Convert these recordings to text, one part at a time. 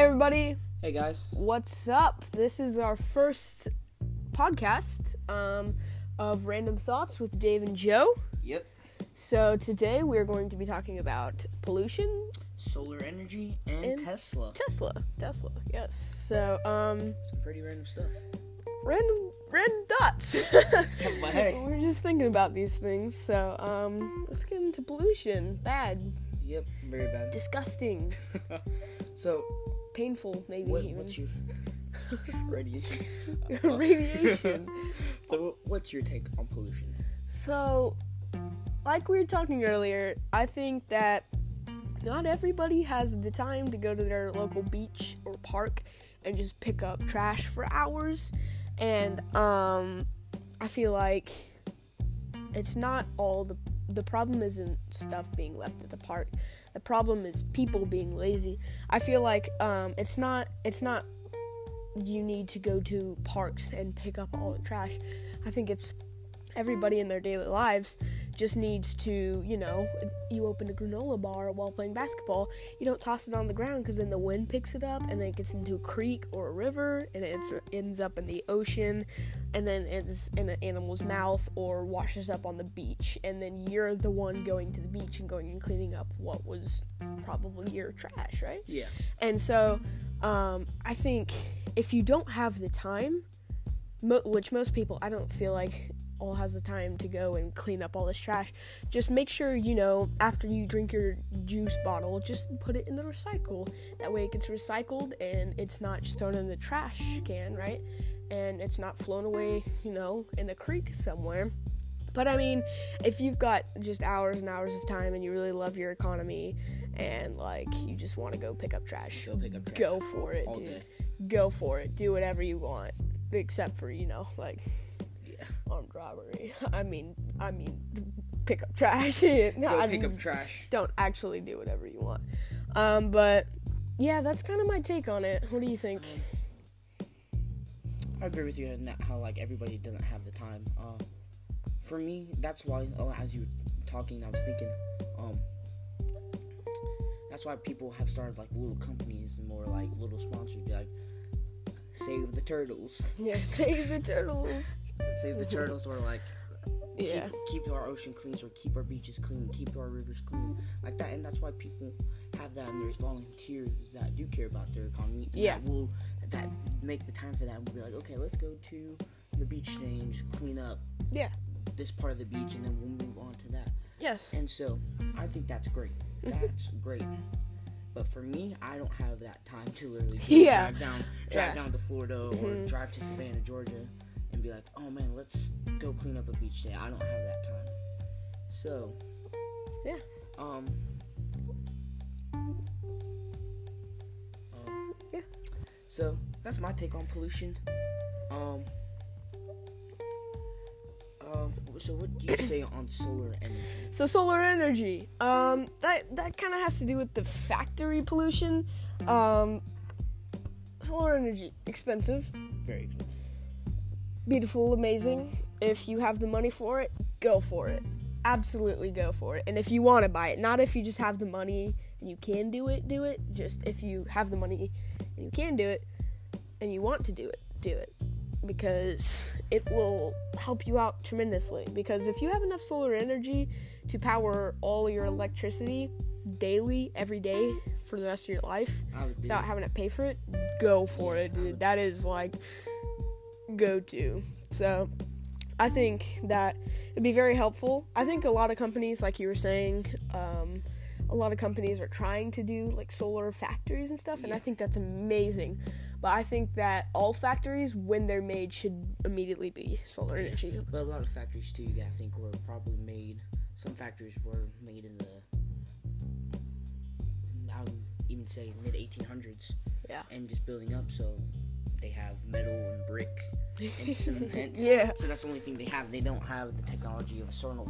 everybody, Hey guys. what's up? This is our first podcast um, of Random Thoughts with Dave and Joe. Yep. So today we're going to be talking about pollution, Solar energy and, And- Tesla. Tesla, Tesla, yes. So um, Some pretty random stuff. random, random thoughts. hey. we're just thinking about these things. So um, let's get into pollution. Bad, Yep. Very bad. disgusting, so, painful, maybe what, even. what's your radiation? radiation. So, what's your take on pollution? So, like we were talking earlier, I think that not everybody has the time to go to their local beach or park and just pick up trash for hours. And um, I feel like it's not all the the problem isn't stuff being left at the park. The problem is people being lazy. I feel like um, it's not it's not you need to go to parks and pick up all the trash. I think it's everybody in their daily lives just needs to, you know, you open a granola bar while playing basketball. You don't toss it on the ground because then the wind picks it up and then it gets into a creek or a river and it ends up in the ocean and then it's in an animal's mouth or washes up on the beach. And then you're the one going to the beach and going and cleaning up what was probably your trash, right? Yeah. And so, um, I think if you don't have the time, mo- which most people, I don't feel like all has the time to go and clean up all this trash. Just make sure you know after you drink your juice bottle, just put it in the recycle. That way, it gets recycled and it's not just thrown in the trash can, right? And it's not flown away, you know, in a creek somewhere. But I mean, if you've got just hours and hours of time and you really love your economy and like you just want to go pick up trash, Go pick up trash. go for it, All dude. day. Go for it. Do whatever you want, except for you know like Armed robbery. I mean, I mean, pick up trash. no, Go I pick mean, up trash. don't actually do whatever you want. Um, but yeah, that's kind of my take on it. What do you think? I agree with you in that how like everybody doesn't have the time. Uh, for me, that's why. Oh, as you were talking, I was thinking, um, that's why people have started like little companies and more like little sponsors. Be like, save the turtles. Yeah, save the turtles. Save the turtles, or like Yeah, keep, keep our ocean clean, or keep our beaches clean, keep our rivers clean, like that. And that's why people have that. And there's volunteers that do care about their economy. and Yeah. That will that make the time for that. And we'll be like, okay, let's go to the beach today and just clean up yeah, this part of the beach, and then we'll move on to that. yes, And so I think that's great. That's great. But for me, I don't have that time to literally Yeah. drive down, drive Yeah. down to Florida or Mhm. drive to Savannah, Georgia, be like, oh man, let's go clean up a beach day. I don't have that time. So, Yeah. Um. um Yeah. So that's my take on pollution. Um. Um. So what do you say on solar energy? So solar energy, um, that that kind of has to do with the factory pollution. Um, solar energy expensive, Very expensive. Beautiful, amazing. If you have the money for it, go for it. Absolutely go for it. And if you want to buy it, not if you just have the money and you can do it, do it. Just if you have the money and you can do it and you want to do it, do it. Because it will help you out tremendously. Because if you have enough solar energy to power all your electricity daily, every day for the rest of your life, without having to pay for it, go for it, dude. That is like go to. So I think that it'd be very helpful. I think a lot of companies, like you were saying, um, a lot of companies are trying to do like solar factories and stuff, and I think that's amazing. But I think that all factories, when they're made, should immediately be solar Yeah. energy. But a lot of factories too, I think, were probably made. Some factories were made in the, I would even say mid 1800s. Yeah. And just building up, so they have metal and brick and cement. Yeah. So that's the only thing they have. They don't have the technology of a solar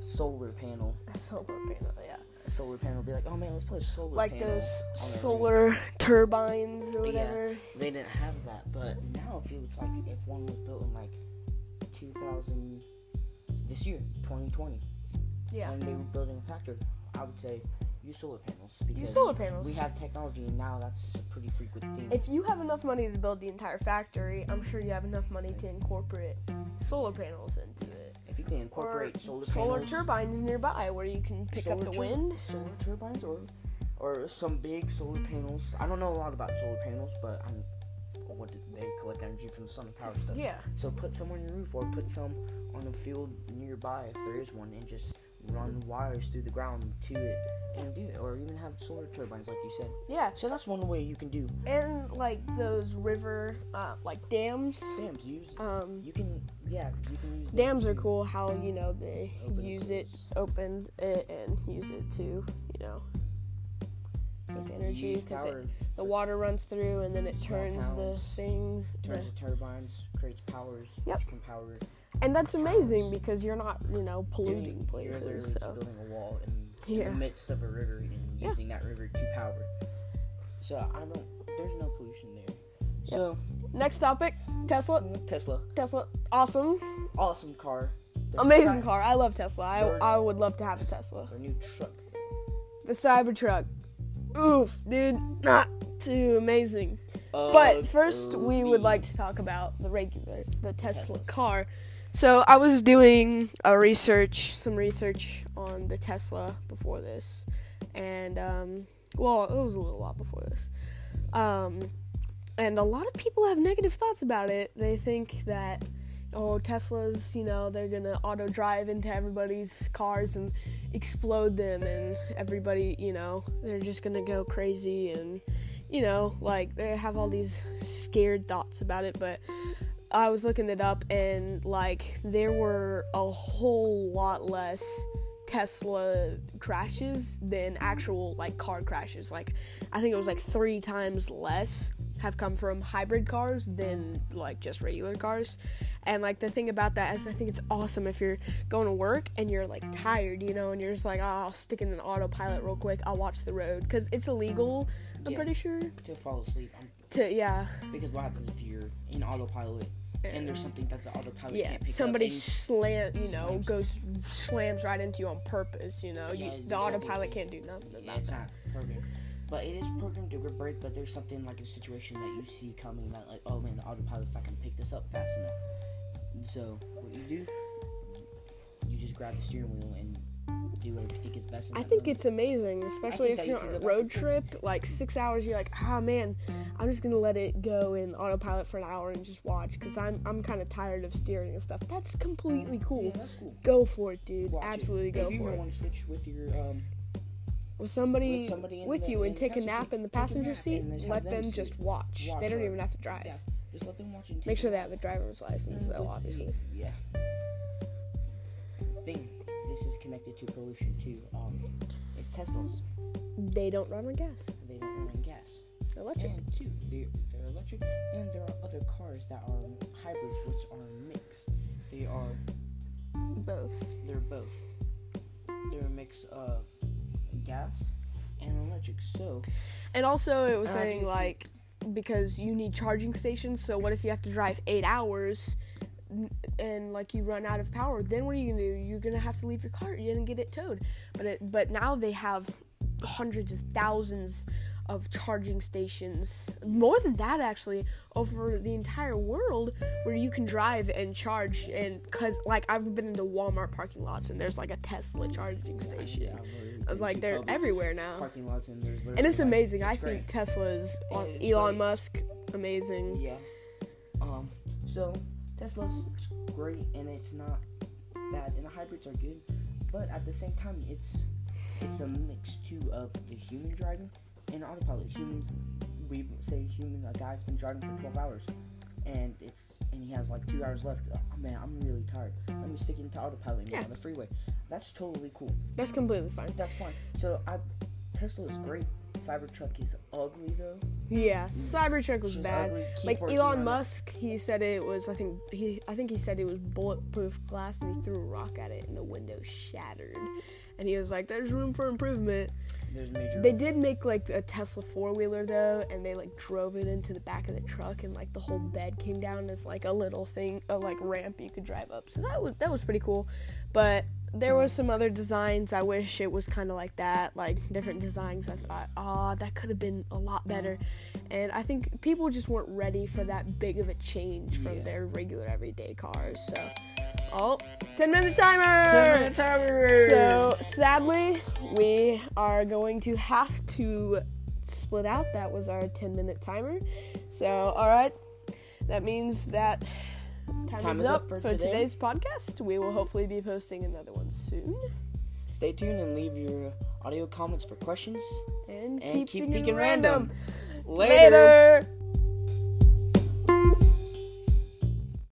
solar panel. Solar panel, yeah. A solar panel would be like, oh man, let's put a solar Like those the roof." solar turbines or whatever. Yeah. They didn't have that, but now if it's like if one was built in like 2000 this year, 2020, Yeah. and they were building a factory, I would say use solar panels because solar panels. we have technology, and now that's just a pretty frequent thing. If you have enough money to build the entire factory, I'm sure you have enough money to incorporate solar panels into it. If you can Or incorporate solar solar panels, turbines nearby where you can pick up the tur- wind. solar turbines, or or some big solar panels. I don't know a lot about solar panels, but I'm what they collect energy from the sun and power stuff. Yeah. So put some on your roof, or put some on a field nearby if there is one, and just run wires through the ground to it and do it, or even have solar turbines like you said. Yeah. So that's one way you can do And like those river uh, like dams. dams. Use Um you can yeah you can use dams are cool how you know they use it open it and use it to you know with energy because the water runs through and then it turns the things turns the- the turbines, creates powers, Yep. which can power. And that's amazing because you're not you know polluting doing- places so building a wall in, in the midst of a river and Yeah. using that river to power. So I don't. There's no pollution there. So next topic tesla Tesla, tesla awesome awesome car. Amazing car i love tesla They're- I, I would love to have a tesla Their new truck. the cybertruck oof dude not too amazing uh, But first, we would like to talk about the regular, the Tesla Teslas. car. So I was doing a research, some research on the Tesla before this, and um, well, it was a little while before this. Um, and a lot of people have negative thoughts about it. They think that oh, Teslas, you know, they're gonna auto drive into everybody's cars and explode them, and everybody, you know, they're just gonna go crazy and you know, like they have all these scared thoughts about it, but I was looking it up and like there were a whole lot less Tesla crashes than actual like car crashes. Like I think it was like 3 times less have come from hybrid cars than like just regular cars. And like the thing about that is I think it's awesome if you're going to work and you're like tired, you know, and you're just like, oh, I'll stick in an autopilot real quick. I'll watch the road cuz it's illegal, I'm Yeah. pretty sure. to fall asleep. Um, To yeah. because what happens if you're in autopilot and there's something that the autopilot Yeah, can't pick somebody up and slam, you know, slams. goes slams right into you on purpose. You know, Yeah, you, the exactly. autopilot can't do nothing Yeah, about it's that. not programmed. But it is programmed to brake. but there's something like a situation that you see coming that like, oh man, the autopilot's not gonna pick this up fast enough. So what you do, you just grab the steering wheel and do think is best. I think moment. it's amazing, especially if you're on a road trip, like six hours. You're like, ah man, I'm just gonna let it go in autopilot for an hour and just watch because I'm I'm kind of tired of steering and stuff. That's completely cool. Yeah, that's cool. Go for it, dude. Watch. Absolutely If go you for it. you want to switch with your um, With somebody, with somebody with you and take a nap in the passenger seat, let them them just watch. watch They don't even have to drive. yeah, just let them watch and take Make sure they have a driver's license, Mm, though. Obviously. Yeah. Thing. This is connected to pollution too. Um, is Teslas. They don't run on gas. They don't run on gas. They're electric. And two, they're, they're electric, and there are other cars that are hybrids, which are mixed. They are, Both. they're both. They're a mix of gas and electric. So, And also, it was saying like because you need charging stations. So what if you have to drive eight hours and like you run out of power? Then what are you gonna do? You're gonna have to leave your car. You're gonna get it towed. But it, but now they have hundreds of thousands of charging stations, more than that actually, over the entire world, where you can drive and charge. And cause like I've been into Walmart parking lots and there's like a Tesla charging station. yeah, Like they're everywhere now. Parking lots and there's And it's like, amazing. I great. think Tesla's on It's Elon great. Musk amazing. Yeah. Um. So Tesla's great, and it's not bad, and the hybrids are good, but at the same time, it's it's a mix too of the human driving and autopilot. Human, we say human. A guy's been driving for twelve hours, and it's and he has like two hours left. Oh, man, I'm really tired. Let me stick into autopilot Yeah. on the freeway. That's totally cool. That's completely fine. That's fine. So I, Tesla is great. Cybertruck is ugly though. Yeah, mm. Cybertruck was She's bad. Like Elon it. Musk, he said it was. I think he. I think he said it was bulletproof glass, and he threw a rock at it, and the window shattered. And he was like, "There's room for improvement." There's major. They did make like a Tesla four wheeler though, and they like drove it into the back of the truck, and like the whole bed came down as like a little thing, a like ramp you could drive up. So that was that was pretty cool. But there were some other designs. I wish it was kind of like that, like different designs. I thought, ah, that could have been a lot better. And I think people just weren't ready for that big of a change from Yeah. their regular everyday cars. So, oh, 10 minute timer. 10 minute timer. So sadly, we are going to have to split out. That was our 10 minute timer. So, all right, that means that time, is, up, for, today. today's podcast. We will hopefully be posting another one soon. Stay tuned and leave your audio comments for questions. And, And keep, keep thinking, thinking random. random. Later. Later.